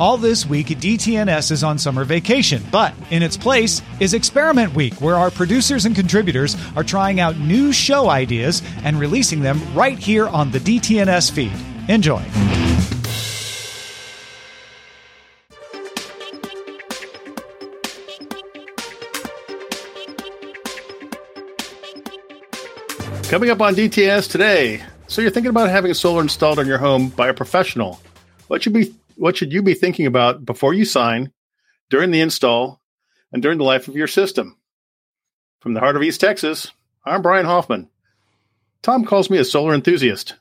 All this week, DTNS is on summer vacation, but in its place is Experiment Week, where our producers and contributors are trying out new show ideas and releasing them right here on the DTNS feed. Enjoy. Coming up on DTNS today. So you're thinking about having solar installed on your home by a professional. What should be what should you be thinking about before you sign, during the install, and during the life of your system? From the heart of East Texas, I'm Brian Hoffman. Tom calls me a solar enthusiast.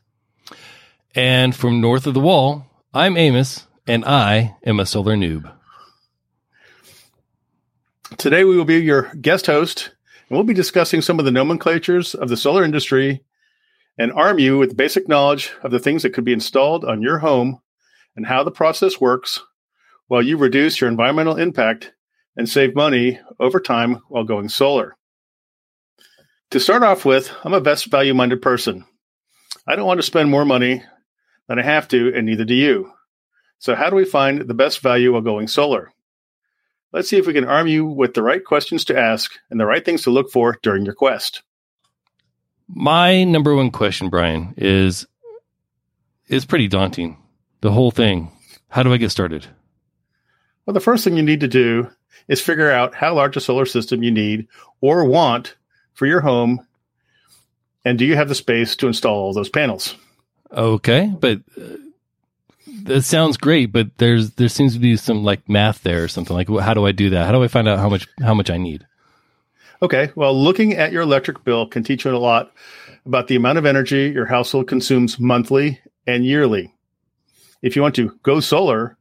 And from north of the wall, I'm Amos, and I am a solar noob. Today we will be your guest host, and we'll be discussing some of the nomenclatures of the solar industry and arm you with basic knowledge of the things that could be installed on your home and how the process works while you reduce your environmental impact and save money over time while going solar. To start off with, I'm a best value minded person. I don't want to spend more money than I have to, and neither do you. So, how do we find the best value while going solar? Let's see if we can arm you with the right questions to ask and the right things to look for during your quest. My number one question, Brian, is is pretty daunting. The whole thing. How do I get started? Well, the first thing you need to do is figure out how large a solar system you need or want for your home, and do you have the space to install all those panels? Okay, but uh, that sounds great. But there's there seems to be some like math there or something. Like, how do I do that? How do I find out how much how much I need? Okay, well, looking at your electric bill can teach you a lot about the amount of energy your household consumes monthly and yearly. If you want to go solar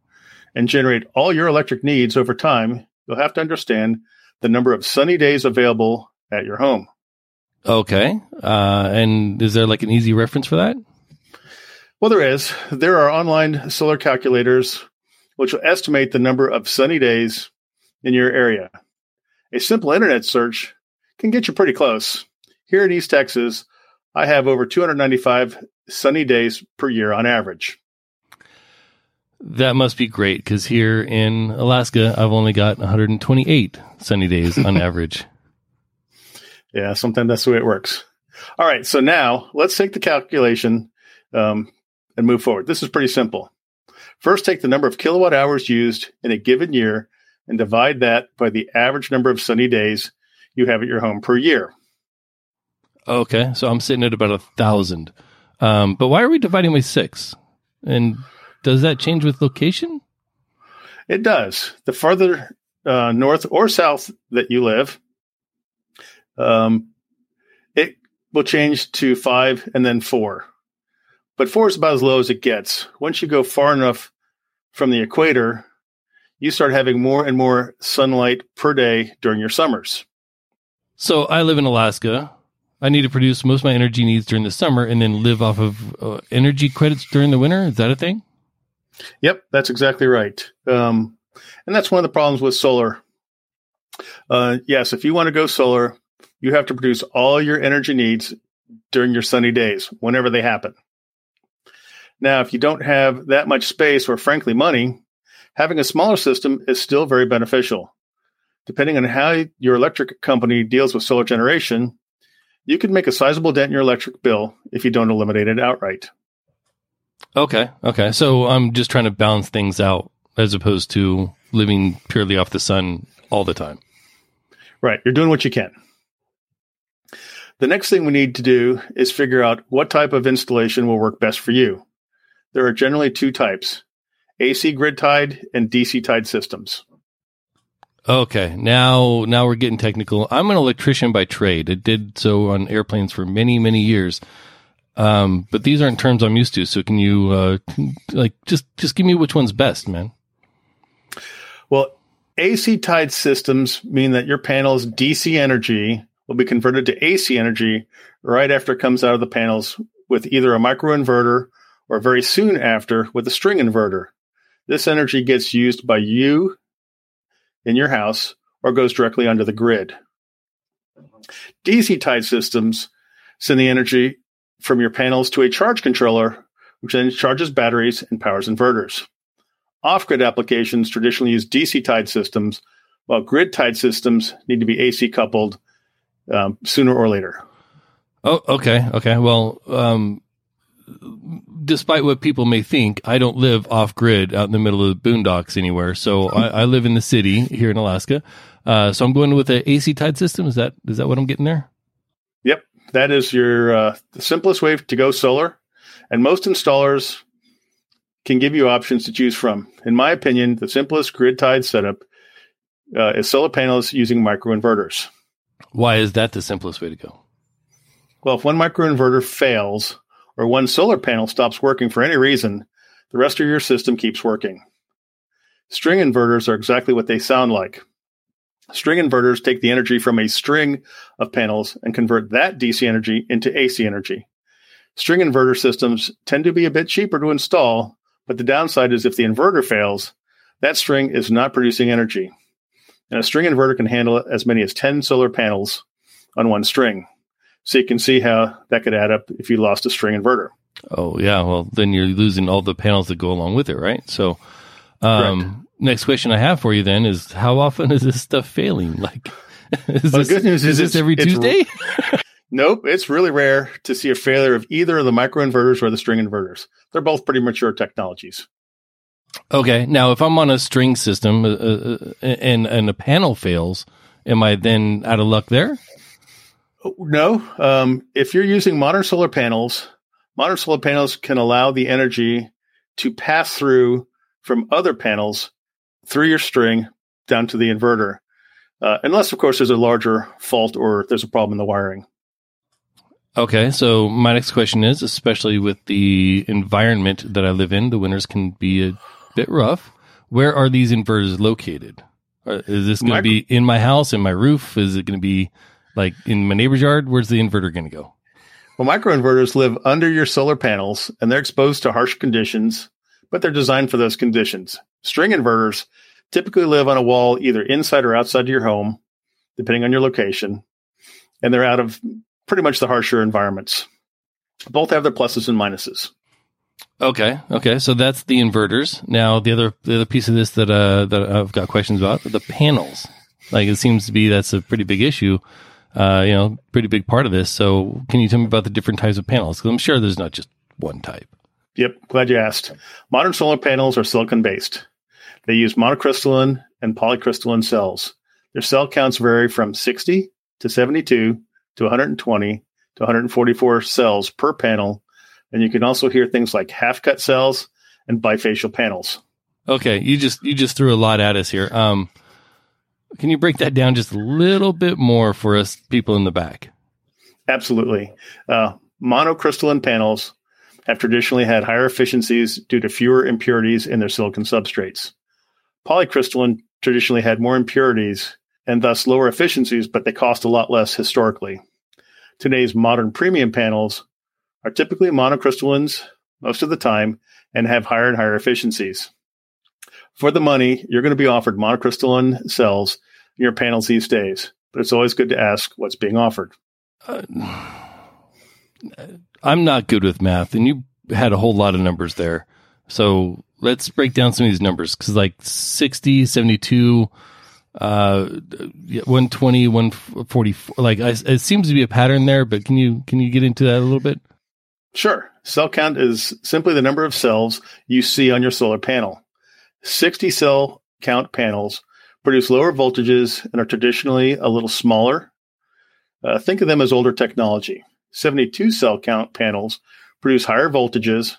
and generate all your electric needs over time, you'll have to understand the number of sunny days available at your home. Okay. Uh, and is there like an easy reference for that? Well, there is. There are online solar calculators which will estimate the number of sunny days in your area. A simple internet search can get you pretty close. Here in East Texas, I have over 295 sunny days per year on average. That must be great because here in Alaska, I've only got 128 sunny days on average. Yeah, sometimes that's the way it works. All right, so now let's take the calculation um, and move forward. This is pretty simple. First, take the number of kilowatt hours used in a given year and divide that by the average number of sunny days you have at your home per year. Okay, so I'm sitting at about a thousand. Um, but why are we dividing by six? And does that change with location? It does. The farther uh, north or south that you live, um, it will change to five and then four. But four is about as low as it gets. Once you go far enough from the equator, you start having more and more sunlight per day during your summers. So I live in Alaska. I need to produce most of my energy needs during the summer and then live off of uh, energy credits during the winter. Is that a thing? Yep, that's exactly right. Um, and that's one of the problems with solar. Uh, yes, if you want to go solar, you have to produce all your energy needs during your sunny days, whenever they happen. Now, if you don't have that much space or, frankly, money, having a smaller system is still very beneficial. Depending on how your electric company deals with solar generation, you could make a sizable dent in your electric bill if you don't eliminate it outright. Okay. Okay. So I'm just trying to balance things out as opposed to living purely off the sun all the time. Right. You're doing what you can. The next thing we need to do is figure out what type of installation will work best for you. There are generally two types AC grid tied and DC tied systems. Okay, now now we're getting technical. I'm an electrician by trade. I did so on airplanes for many many years, um, but these aren't terms I'm used to. So can you uh, like just just give me which one's best, man? Well, AC tied systems mean that your panel's DC energy will be converted to AC energy right after it comes out of the panels with either a microinverter or very soon after with a string inverter. This energy gets used by you in your house or goes directly onto the grid. DC tied systems send the energy from your panels to a charge controller, which then charges batteries and powers inverters. Off grid applications traditionally use DC tied systems, while grid tied systems need to be AC coupled um, sooner or later. Oh, okay. Okay. Well, um, despite what people may think, I don't live off grid out in the middle of the boondocks anywhere. So I, I live in the city here in Alaska. Uh, so I'm going with an AC tied system. Is that is that what I'm getting there? Yep, that is your uh, the simplest way to go solar, and most installers can give you options to choose from. In my opinion, the simplest grid tied setup uh, is solar panels using microinverters. Why is that the simplest way to go? Well, if one microinverter fails, or one solar panel stops working for any reason, the rest of your system keeps working. String inverters are exactly what they sound like. String inverters take the energy from a string of panels and convert that DC energy into AC energy. String inverter systems tend to be a bit cheaper to install, but the downside is if the inverter fails, that string is not producing energy. And a string inverter can handle as many as 10 solar panels on one string. So you can see how that could add up if you lost a string inverter. Oh yeah, well then you're losing all the panels that go along with it, right? So, um, next question I have for you then is how often is this stuff failing? Like, is well, this, good news is, is this every Tuesday? nope, it's really rare to see a failure of either of the microinverters or the string inverters. They're both pretty mature technologies. Okay, now if I'm on a string system uh, uh, and and a panel fails, am I then out of luck there? No. Um, if you're using modern solar panels, modern solar panels can allow the energy to pass through from other panels through your string down to the inverter. Uh, unless, of course, there's a larger fault or there's a problem in the wiring. Okay, so my next question is especially with the environment that I live in, the winters can be a bit rough. Where are these inverters located? Is this going to be in my house, in my roof? Is it going to be like in my neighbor's yard, where's the inverter going to go? Well, microinverters live under your solar panels and they're exposed to harsh conditions, but they're designed for those conditions. String inverters typically live on a wall either inside or outside your home, depending on your location, and they're out of pretty much the harsher environments. Both have their pluses and minuses. Okay, okay, so that's the inverters. Now, the other the other piece of this that uh, that I've got questions about the panels. Like it seems to be that's a pretty big issue uh, you know, pretty big part of this. So, can you tell me about the different types of panels? Because I'm sure there's not just one type. Yep, glad you asked. Modern solar panels are silicon based. They use monocrystalline and polycrystalline cells. Their cell counts vary from 60 to 72 to 120 to 144 cells per panel. And you can also hear things like half cut cells and bifacial panels. Okay, you just you just threw a lot at us here. Um, can you break that down just a little bit more for us people in the back? Absolutely. Uh, monocrystalline panels have traditionally had higher efficiencies due to fewer impurities in their silicon substrates. Polycrystalline traditionally had more impurities and thus lower efficiencies, but they cost a lot less historically. Today's modern premium panels are typically monocrystallines most of the time and have higher and higher efficiencies. For the money, you're going to be offered monocrystalline cells in your panels these days, but it's always good to ask what's being offered. Uh, I'm not good with math, and you had a whole lot of numbers there. So let's break down some of these numbers because, like 60, 72, uh 120 144 like I, it seems to be a pattern there but can you can you get into that a little bit? Sure. Cell count is simply the number of cells you see on your solar panel. 60 cell count panels produce lower voltages and are traditionally a little smaller. Uh, think of them as older technology 72 cell count panels produce higher voltages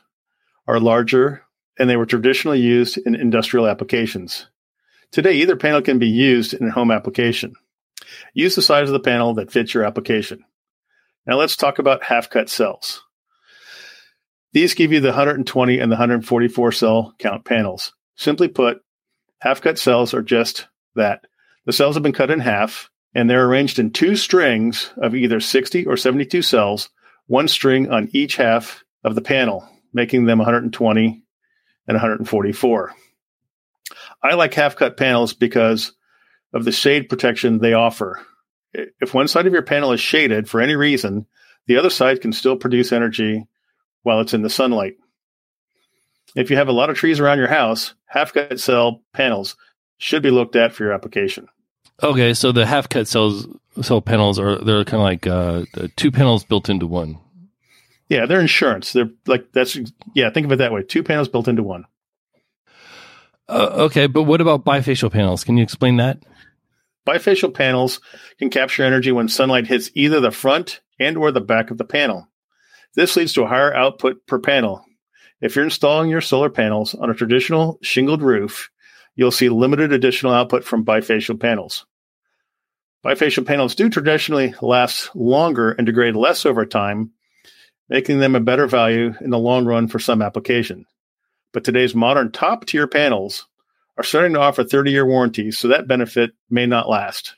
are larger and they were traditionally used in industrial applications Today, either panel can be used in a home application. Use the size of the panel that fits your application. Now let's talk about half cut cells. These give you the 120 and the 144 cell count panels. Simply put, half cut cells are just that. The cells have been cut in half and they're arranged in two strings of either 60 or 72 cells, one string on each half of the panel, making them 120 and 144. I like half cut panels because of the shade protection they offer. If one side of your panel is shaded for any reason, the other side can still produce energy while it's in the sunlight. If you have a lot of trees around your house, half cut cell panels should be looked at for your application. Okay, so the half cut cells cell panels are they're kind of like uh, two panels built into one. Yeah, they're insurance. They're like that's yeah. Think of it that way: two panels built into one. Uh, okay, but what about bifacial panels? Can you explain that? Bifacial panels can capture energy when sunlight hits either the front and or the back of the panel. This leads to a higher output per panel. If you're installing your solar panels on a traditional shingled roof, you'll see limited additional output from bifacial panels. Bifacial panels do traditionally last longer and degrade less over time, making them a better value in the long run for some applications but today's modern top tier panels are starting to offer 30 year warranties, so that benefit may not last.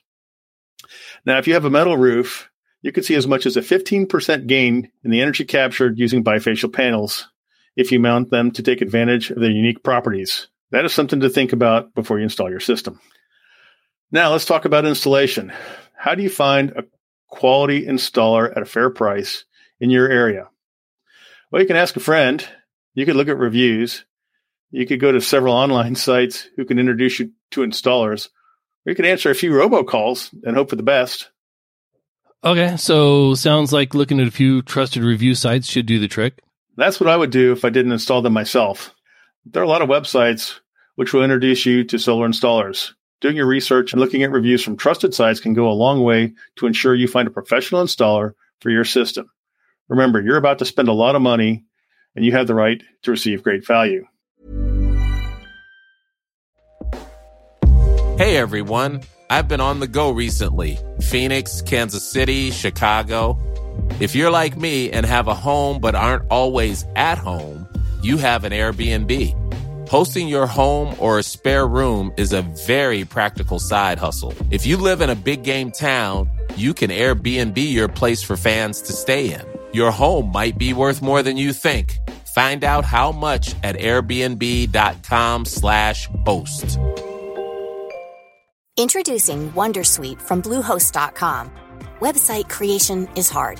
Now, if you have a metal roof, you could see as much as a 15% gain in the energy captured using bifacial panels if you mount them to take advantage of their unique properties. That is something to think about before you install your system. Now, let's talk about installation. How do you find a quality installer at a fair price in your area? Well, you can ask a friend you could look at reviews. You could go to several online sites who can introduce you to installers. Or you could answer a few robocalls and hope for the best. Okay, so sounds like looking at a few trusted review sites should do the trick. That's what I would do if I didn't install them myself. There are a lot of websites which will introduce you to solar installers. Doing your research and looking at reviews from trusted sites can go a long way to ensure you find a professional installer for your system. Remember, you're about to spend a lot of money and you have the right to receive great value. Hey everyone, I've been on the go recently Phoenix, Kansas City, Chicago. If you're like me and have a home but aren't always at home, you have an Airbnb. Hosting your home or a spare room is a very practical side hustle. If you live in a big game town, you can Airbnb your place for fans to stay in. Your home might be worth more than you think. Find out how much at airbnb.com slash host. Introducing Wondersuite from Bluehost.com. Website creation is hard.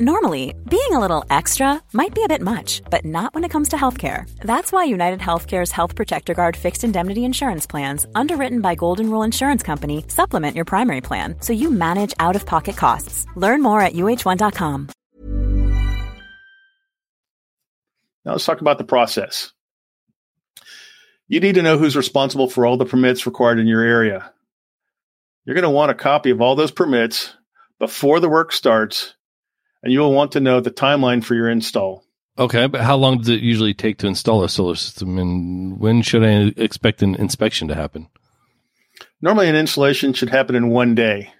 Normally, being a little extra might be a bit much, but not when it comes to healthcare. That's why United Healthcare's Health Protector Guard fixed indemnity insurance plans, underwritten by Golden Rule Insurance Company, supplement your primary plan so you manage out-of-pocket costs. Learn more at uh1.com. Now let's talk about the process. You need to know who's responsible for all the permits required in your area. You're going to want a copy of all those permits before the work starts, and you will want to know the timeline for your install. Okay, but how long does it usually take to install a solar system, and when should I expect an inspection to happen? Normally, an installation should happen in one day.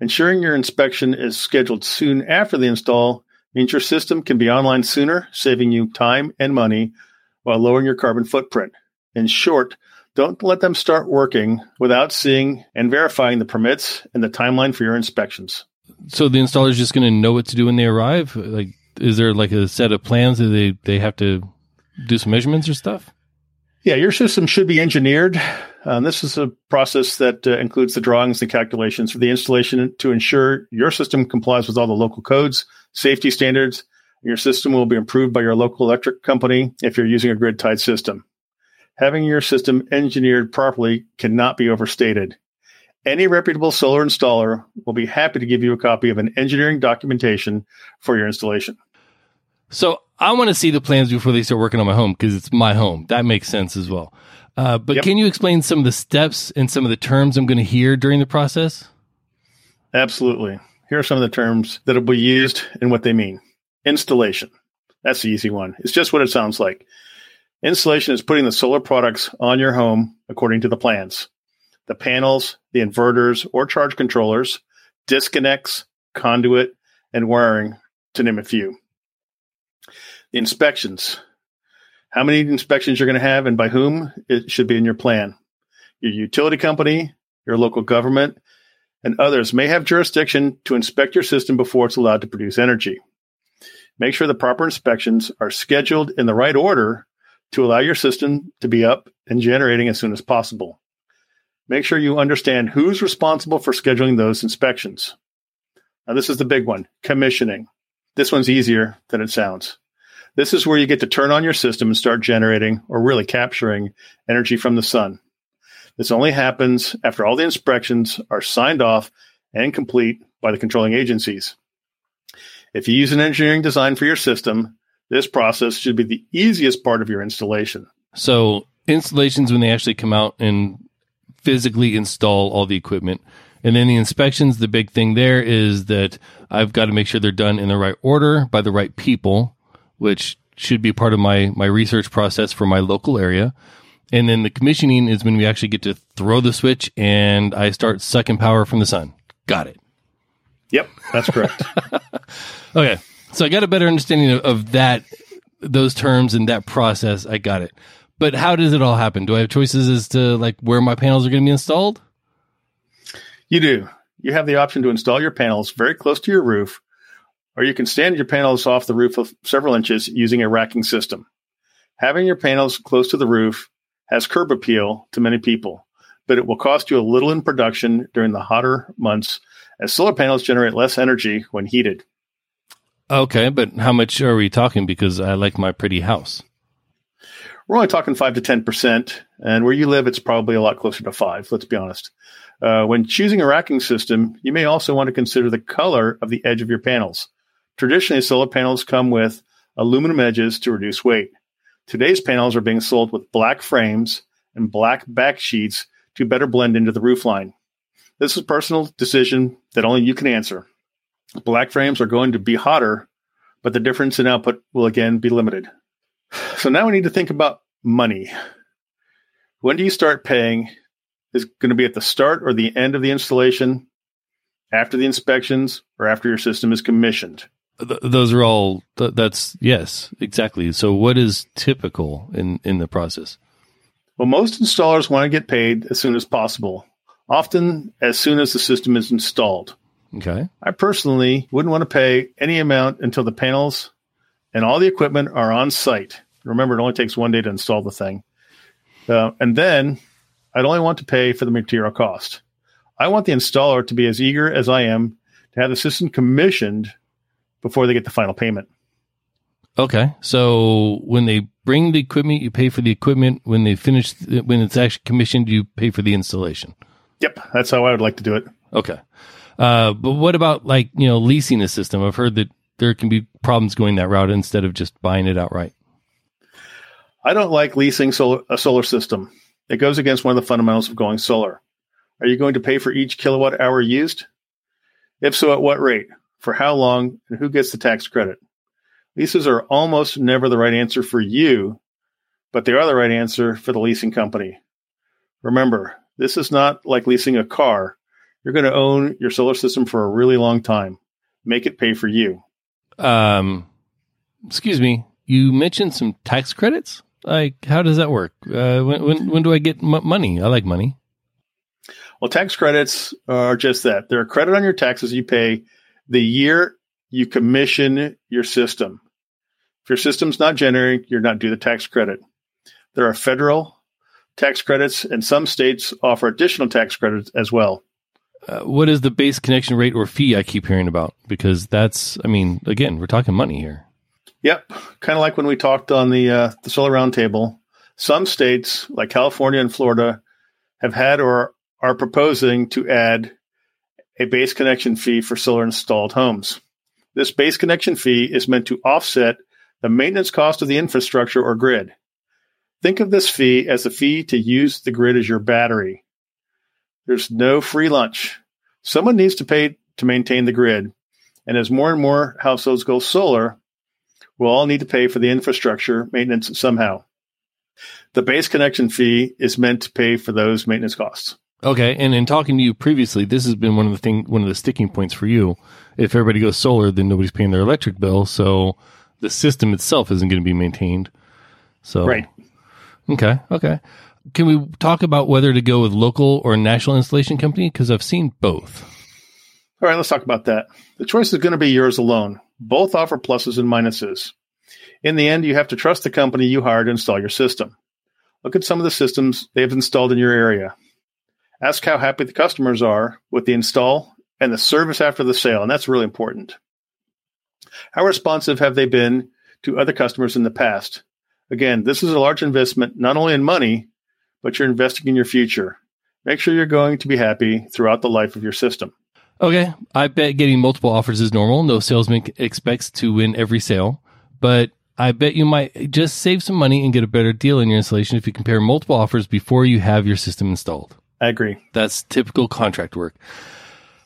Ensuring your inspection is scheduled soon after the install means your system can be online sooner, saving you time and money while lowering your carbon footprint. In short, don't let them start working without seeing and verifying the permits and the timeline for your inspections. So the installer is just going to know what to do when they arrive. Like, is there like a set of plans that they they have to do some measurements or stuff? Yeah, your system should be engineered. Um, this is a process that uh, includes the drawings and calculations for the installation to ensure your system complies with all the local codes, safety standards. Your system will be approved by your local electric company if you're using a grid tied system. Having your system engineered properly cannot be overstated. Any reputable solar installer will be happy to give you a copy of an engineering documentation for your installation. So I want to see the plans before they start working on my home because it's my home. That makes sense as well. Uh, but Yep. can you explain some of the steps and some of the terms I'm going to hear during the process? Absolutely. Here are some of the terms that will be used and what they mean. Installation. That's the easy one. It's just what it sounds like. Installation is putting the solar products on your home according to the plans. The panels, the inverters or charge controllers, disconnects, conduit, and wiring, to name a few. The inspections. How many inspections you're going to have and by whom? It should be in your plan. Your utility company, your local government, and others may have jurisdiction to inspect your system before it's allowed to produce energy. Make sure the proper inspections are scheduled in the right order to allow your system to be up and generating as soon as possible. Make sure you understand who's responsible for scheduling those inspections. Now, this is the big one commissioning. This one's easier than it sounds. This is where you get to turn on your system and start generating or really capturing energy from the sun. This only happens after all the inspections are signed off and complete by the controlling agencies. If you use an engineering design for your system, this process should be the easiest part of your installation. So installations when they actually come out and physically install all the equipment. And then the inspections, the big thing there is that I've got to make sure they're done in the right order by the right people, which should be part of my, my research process for my local area. And then the commissioning is when we actually get to throw the switch and I start sucking power from the sun. Got it. Yep, that's correct. Okay. So I got a better understanding of, of that, those terms and that process. I got it. But how does it all happen? Do I have choices as to like where my panels are going to be installed? you do. You have the option to install your panels very close to your roof, or you can stand your panels off the roof of several inches using a racking system. Having your panels close to the roof has curb appeal to many people, but it will cost you a little in production during the hotter months as solar panels generate less energy when heated. Okay. But how much are we talking? Because I like my pretty house. We're only talking five to ten percent, and where you live, it's probably a lot closer to five. Let's be honest. Uh, when choosing a racking system, you may also want to consider the color of the edge of your panels. Traditionally, solar panels come with aluminum edges to reduce weight. Today's panels are being sold with black frames and black back sheets to better blend into the roof line. This is a personal decision that only you can answer. Black frames are going to be hotter, but the difference in output will again be limited. So now we need to think about money. When do you start paying? Is it going to be at the start or the end of the installation, after the inspections, or after your system is commissioned? Th- those are all, th- that's, yes, exactly. So what is typical in, in the process? Well, most installers want to get paid as soon as possible, often as soon as the system is installed. Okay. I personally wouldn't want to pay any amount until the panels and all the equipment are on site. Remember, it only takes one day to install the thing. Uh, and then I'd only want to pay for the material cost. I want the installer to be as eager as I am to have the system commissioned before they get the final payment. Okay. So when they bring the equipment, you pay for the equipment. When they finish, when it's actually commissioned, you pay for the installation. Yep, that's how I would like to do it. Okay. Uh, but what about like, you know, leasing a system? I've heard that there can be problems going that route instead of just buying it outright. I don't like leasing solar, a solar system. It goes against one of the fundamentals of going solar. Are you going to pay for each kilowatt hour used? If so, at what rate? For how long? And who gets the tax credit? Leases are almost never the right answer for you, but they are the right answer for the leasing company. Remember, This is not like leasing a car. You're going to own your solar system for a really long time. Make it pay for you. Um, excuse me. You mentioned some tax credits. Like, how does that work? Uh, when when when do I get m- money? I like money. Well, tax credits are just that. They're a credit on your taxes you pay the year you commission your system. If your system's not generating, you're not due the tax credit. There are federal tax credits, and some states offer additional tax credits as well. Uh, what is the base connection rate or fee I keep hearing about? Because that's, I mean, again, we're talking money here. Yep, kind of like when we talked on the uh, the solar roundtable. Some states, like California and Florida, have had or are proposing to add a base connection fee for solar installed homes. This base connection fee is meant to offset the maintenance cost of the infrastructure or grid. Think of this fee as a fee to use the grid as your battery. There's no free lunch. Someone needs to pay to maintain the grid. And as more and more households go solar, we'll all need to pay for the infrastructure maintenance somehow. The base connection fee is meant to pay for those maintenance costs. Okay, and in talking to you previously, this has been one of the thing, one of the sticking points for you. If everybody goes solar, then nobody's paying their electric bill, so the system itself isn't going to be maintained. So Right. Okay, okay. Can we talk about whether to go with local or national installation company? Because I've seen both. All right, let's talk about that. The choice is going to be yours alone. Both offer pluses and minuses. In the end, you have to trust the company you hired to install your system. Look at some of the systems they've installed in your area. Ask how happy the customers are with the install and the service after the sale, and that's really important. How responsive have they been to other customers in the past? Again, this is a large investment, not only in money, but you're investing in your future. Make sure you're going to be happy throughout the life of your system. Okay, I bet getting multiple offers is normal. No salesman expects to win every sale, but I bet you might just save some money and get a better deal in your installation if you compare multiple offers before you have your system installed. I agree. That's typical contract work.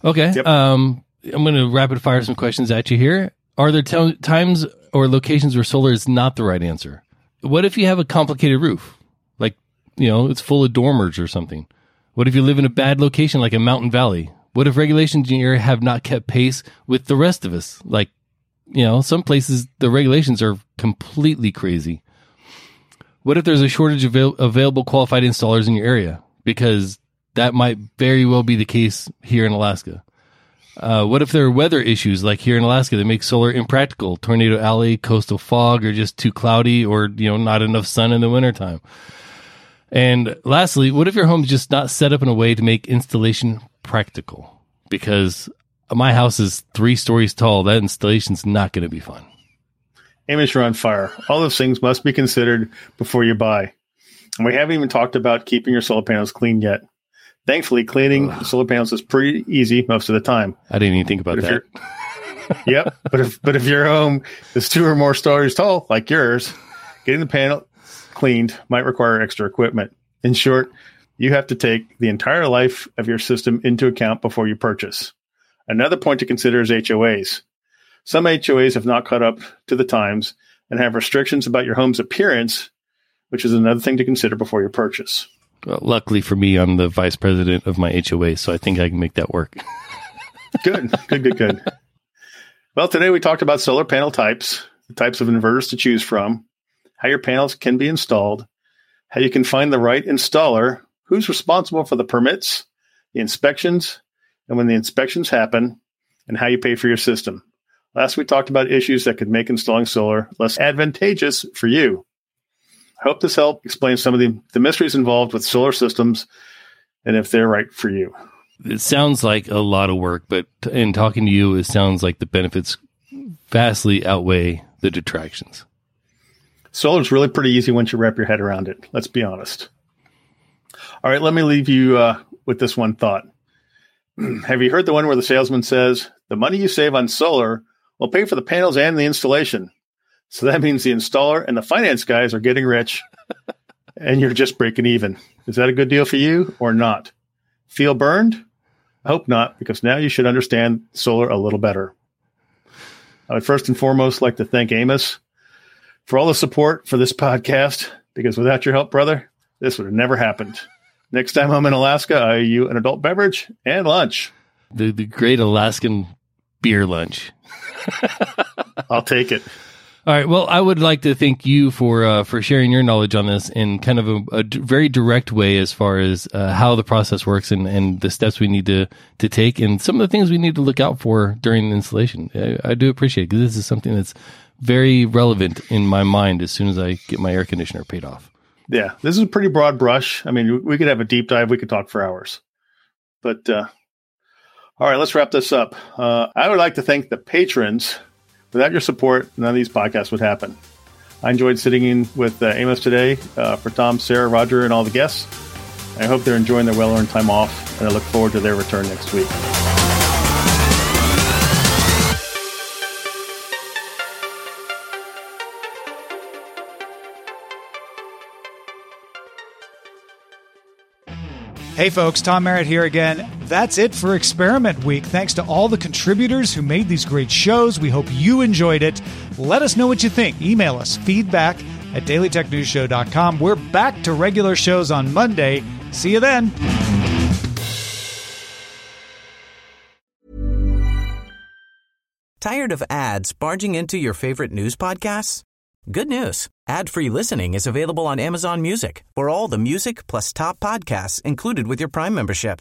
Okay. Yep. Um, I'm going to rapid fire some questions at you here. Are there t- times or locations where solar is not the right answer? What if you have a complicated roof? Like, you know, it's full of dormers or something. What if you live in a bad location like a mountain valley? What if regulations in your area have not kept pace with the rest of us? Like, you know, some places the regulations are completely crazy. What if there's a shortage of avail- available qualified installers in your area? Because that might very well be the case here in Alaska. Uh, what if there are weather issues like here in Alaska that make solar impractical? Tornado alley, coastal fog, or just too cloudy, or you know, not enough sun in the wintertime. And lastly, what if your home's just not set up in a way to make installation practical? Because my house is three stories tall. That installation's not going to be fun. Are on fire. All those things must be considered before you buy. And we haven't even talked about keeping your solar panels clean yet. Thankfully, cleaning solar panels is pretty easy most of the time. I didn't even think about that. yep. But if but if your home is two or more stories tall, like yours, getting the panel cleaned might require extra equipment. In short, you have to take the entire life of your system into account before you purchase. Another point to consider is HOAs. Some HOAs have not caught up to the times and have restrictions about your home's appearance, which is another thing to consider before your purchase. Luckily for me, I'm the vice president of my HOA, so I think I can make that work. Good, good, good, good. Well, today we talked about solar panel types, the types of inverters to choose from, how your panels can be installed, how you can find the right installer, who's responsible for the permits, the inspections, and when the inspections happen, and how you pay for your system. Last, we talked about issues that could make installing solar less advantageous for you. I hope this helped explain some of the, the mysteries involved with solar systems and if they're right for you. It sounds like a lot of work, but in talking to you, it sounds like the benefits vastly outweigh the detractions. Solar is really pretty easy once you wrap your head around it. Let's be honest. All right, let me leave you uh, with this one thought. Have you heard the one where the salesman says, The money you save on solar will pay for the panels and the installation? So that means the installer and the finance guys are getting rich and you're just breaking even. Is that a good deal for you or not? Feel burned? I hope not, because now you should understand solar a little better. I would first and foremost like to thank Amos for all the support for this podcast, because without your help, brother, this would have never happened. Next time I'm in Alaska, I owe you an adult beverage and lunch. The the great Alaskan beer lunch. I'll take it. All right. Well, I would like to thank you for uh, for sharing your knowledge on this in kind of a, a d- very direct way as far as uh, how the process works and, and the steps we need to to take and some of the things we need to look out for during installation. I, I do appreciate because this is something that's very relevant in my mind as soon as I get my air conditioner paid off. Yeah, this is a pretty broad brush. I mean, we could have a deep dive. We could talk for hours. But uh, all right, let's wrap this up. Uh, I would like to thank the patrons Without your support, none of these podcasts would happen. I enjoyed sitting in with uh, Amos today uh, for Tom, Sarah, Roger, and all the guests. I hope they're enjoying their well earned time off, and I look forward to their return next week. Hey folks, Tom Merritt here again. That's it for Experiment Week. Thanks to all the contributors who made these great shows. We hope you enjoyed it. Let us know what you think. Email us feedback at dailytechnewsshow.com. We're back to regular shows on Monday. See you then. Tired of ads barging into your favorite news podcasts? Good news. Ad-free listening is available on Amazon Music for all the music plus top podcasts included with your Prime membership.